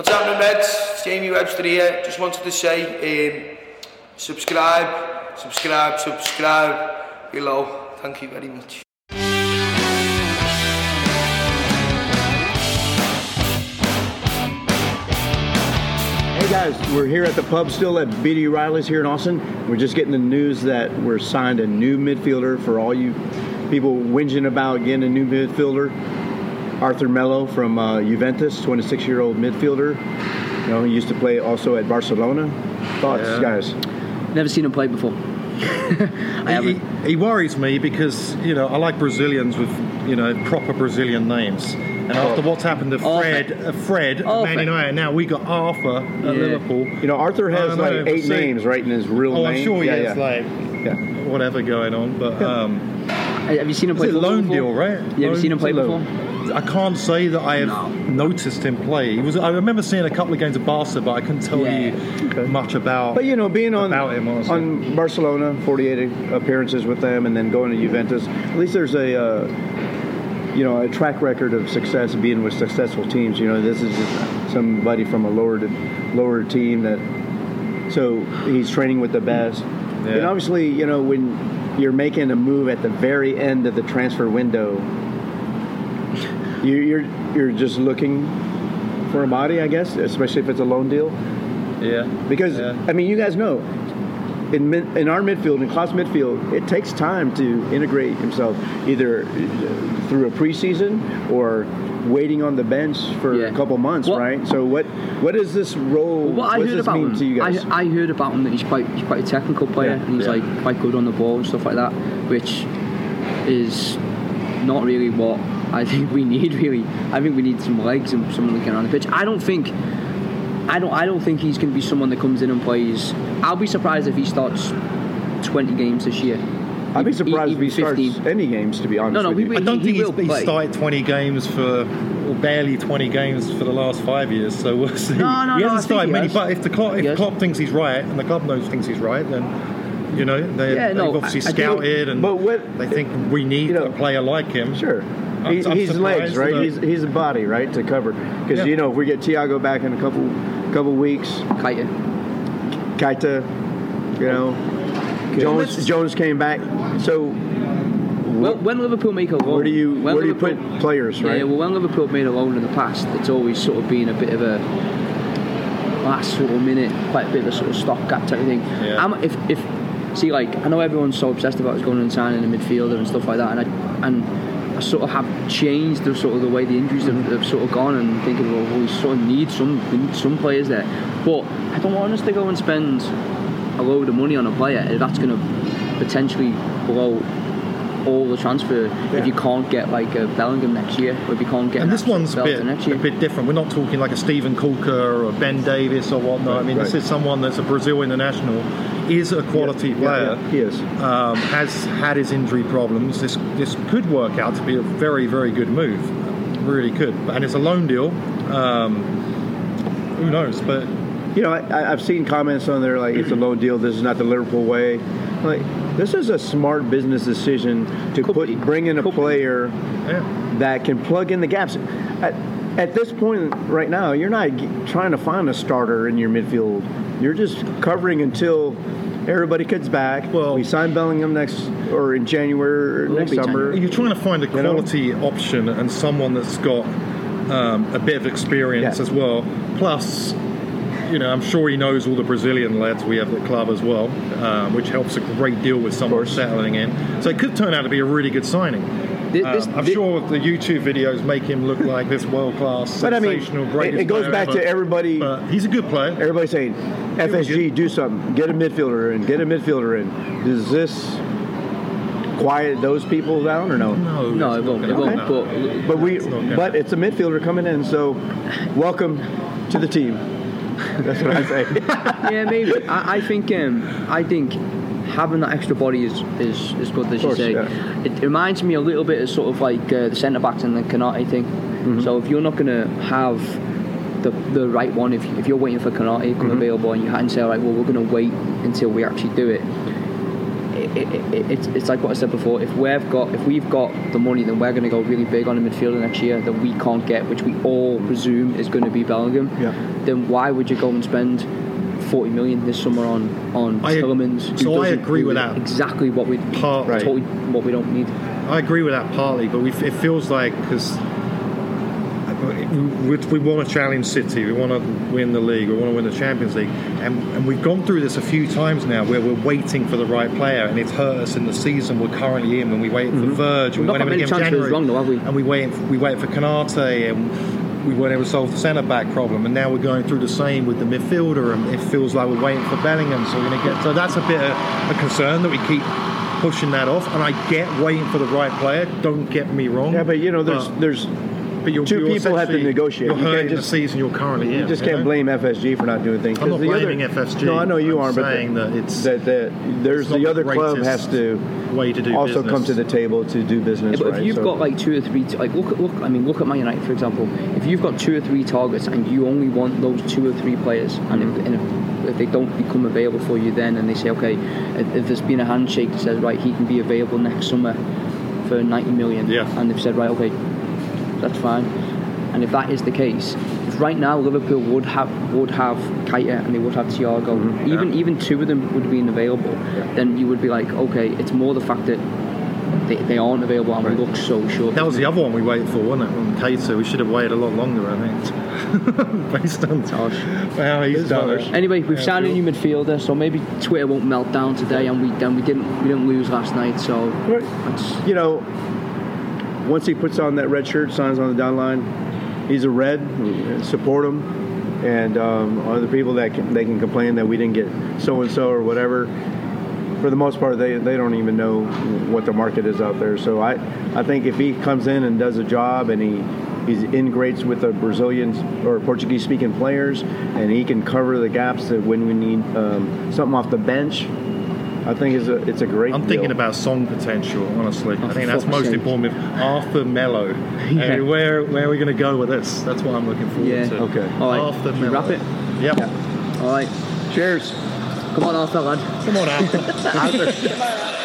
What's happening, Reds? It's Jamie Webster here. Just wanted to say, um, subscribe, subscribe, subscribe below. Thank you very much. Hey guys, we're here at the pub still at BD Riley's here in Austin. We're just getting the news that we're signed a new midfielder for all you people whinging about getting a new midfielder. Arthur Melo from uh, Juventus, 26 year old midfielder. You know, he used to play also at Barcelona. Thoughts, Yeah. guys? Never seen him play before. I He, he worries me because you know I like Brazilians with you know proper Brazilian names, and after what's happened to Oh, Fred, uh, Fred, at Oh, Man United, now we got Arthur at Yeah. Liverpool. You know, Arthur has I know, like eight names right in his real Oh, name. I'm sure he yeah, has yeah. like Yeah. whatever going on, but um, Have you seen him is play it football loan before? deal, right? Yeah, have you seen him play before? loan? Before? I can't say that I have No. noticed him play. He was. I remember seeing a couple of games of Barca, but I couldn't tell Yeah. you much about. But you know, being on About him, on Barcelona, 48 appearances with them, and then going to Juventus. At least there's a uh, you know a track record of success being with successful teams. You know, this is just somebody from a lower lower team that. So he's training with the best, Yeah. and obviously, you know, when you're making a move at the very end of the transfer window, you, you're you're just looking for a body, I guess, especially if it's a loan deal. yeah, Because Yeah. I mean, you guys know, in mid, in our midfield, in Klopp's midfield, it takes time to integrate himself, either uh, through a preseason or waiting on the bench for Yeah. a couple months, What- right? So what what is this role? What I what does heard this about mean him, to you guys? I, I heard about him that he's quite he's quite a technical player Yeah, and he's like quite good on the ball and stuff like that, which is not really what I think we need. Really, I think we need some legs and someone that can run the pitch. I don't think. I don't. I don't think he's going to be someone that comes in and plays. I'll be surprised if he starts 20 games this year. I'd be surprised if even he starts 15. any games, to be honest. No, no, with we you. I don't he think he's, will he's play. started 20 games for, or barely 20 games for the last five years, so we'll see. No, no, he no, hasn't I started he many, has. but if the Klopp, if Klopp thinks he's right and the club knows thinks he's right, then, you know, they, Yeah, no, they've obviously I- I scouted and but what- they think we need you know, a player like him. Sure. I'm- He, I'm he's legs, right? that- He's, he's a body, right, to cover. Because Yeah. you know, if we get Thiago back in a couple couple weeks, Keita. Keita, you know, Jones let's- Jones came back. So When, when Liverpool make a loan, where do you when where do you put players, right? Yeah, well, when Liverpool made a loan in the past, it's always sort of been a bit of a last sort of minute, quite a bit of a sort of stopgap type of thing. Yeah. I'm, if, if see, like I know everyone's so obsessed about us going and signing a midfielder and stuff like that, and I and I sort of have changed the sort of the way the injuries have, have sort of gone, and thinking, well, we sort of need some need some players there, but I don't want us to go and spend a load of money on a player if that's going to potentially blow all the transfer Yeah. if you can't get like a Bellingham next year, or if you can't get And this one's a bit, a bit different. We're not talking like a Stephen Coulter or Ben Davies or whatnot. I mean, this is someone that's a Brazil international, is a quality Yeah, player. yeah, he is. um, has had his injury problems. This this could work out to be a very very good move, really could. And it's a loan deal. Um, who knows? But You know, I, I've seen comments on there like it's a loan deal. This is not the Liverpool way. Like this is a smart business decision to Could put be. bring in a Could player yeah, that can plug in the gaps. At, at this point right now, you're not trying to find a starter in your midfield. You're just covering until everybody gets back. Well- we sign Bellingham next or in January or next summer. January. you're trying to find a know? quality option and someone that's got um, a bit of experience Yeah. as well. Plus. You know, I'm sure he knows all the Brazilian lads we have at the club as well, um, which helps a great deal with someone course. settling in. So it could turn out to be a really good signing. Thi- Um, this- I'm thi- sure the YouTube videos make him look like this world class, But I mean, sensational, it- it goes back ever. to everybody- But he's a good player. Everybody's saying, FSG, do something. Get a midfielder in. Get a midfielder in. Does this quiet those people down or no? No, no, it won't. It won't. happen. But But we, It's but it's a midfielder coming in. So, welcome to the team. That's what I say. yeah, maybe. I, I think um, I think having that extra body is is, is good, as course, you say. yeah. It reminds me a little bit of sort of like uh, the centre backs and the Konaté thing. Mm-hmm. So if you're not going to have the the right one, if, if you're waiting for Konaté to come Mm-hmm. available and you hadn't say, all right, well, we're going to wait until we actually do it. it it, it, it, it's, it's like what I said before. If we've got if we've got the money, then we're going to go really big on a midfielder next year that we can't get, which we all presume is going to be Bellingham. Yeah. Then why would you go and spend? 40 million this summer on on I- Tielemans. so I agree with that. Exactly what we Part- Right. totally what we don't need. I agree with that partly, but we, it feels like because we, we want to challenge City, we want to win the league, we want to win the Champions League, and, and we've gone through this a few times now where we're waiting for the right player, and it's hurt us in the season we're currently in when we waited for mm-hmm. Verge, we not got many against January, wrong though, have we? and we waited we waited for Konaté and. We weren't able to solve the centre back problem, and now we're going through the same with the midfielder, and it feels like we're waiting for Bellingham. So we're going to get. So that's a bit of a concern that we keep pushing that off. And I get waiting for the right player. Don't get me wrong. Yeah, but you know, there's But- there's but you're, two you're people have to negotiate. You're You can't hurting just- the season you're currently in. you just can't know? blame FSG for not doing things. I'm 'cause not the other- blaming FSG. No, I know you I'm aren't, but saying that it's- that, that there's it's not the the other club has to way to do also come to the table to do Yeah, business. but right? if you've So- got like two or three, like look at look, I mean, look at Man United for example. If you've got two or three targets and you only want those two or three players, and, if, mm-hmm. and if, if they don't become available for you, then and they say, okay, if, if there's been a handshake that says right, he can be available next summer for 90 million, Yeah. and they've said right, okay, that's fine. And if that is the case, if right now Liverpool would have would have Keita and they would have Thiago, Mm-hmm. even even two of them would be available, then you would be like, okay, it's more the fact that they, they aren't available and we look so short. That was the other one we waited for, wasn't it? On Cato, we should have waited a lot longer, I think. Based on harsh. how he's done it. Anyway, we've Yeah, signed a new midfielder, so maybe Twitter won't melt down today, and we then we didn't we didn't lose last night, so Right. you know, once he puts on that red shirt, signs on the down line, he's a red. Support him, and um, other people that can, they can complain that we didn't get so and so or whatever. For the most part, they, they don't even know what the market is out there. So I I think if he comes in and does a job and he he's integrates with the Brazilian or Portuguese speaking players and he can cover the gaps that when we need um, something off the bench, I think is a it's a great. I'm thinking about song potential, honestly. I Oh, think that's most sake. important with Arthur Melo. Yeah. Uh, where, where are we going to go with this? That's what I'm looking forward Yeah. to. Okay. all right. Arthur Should we Melo. wrap it. Yep. All right, Cheers. come on, Arthur, lad. Come on, Arthur. Arthur.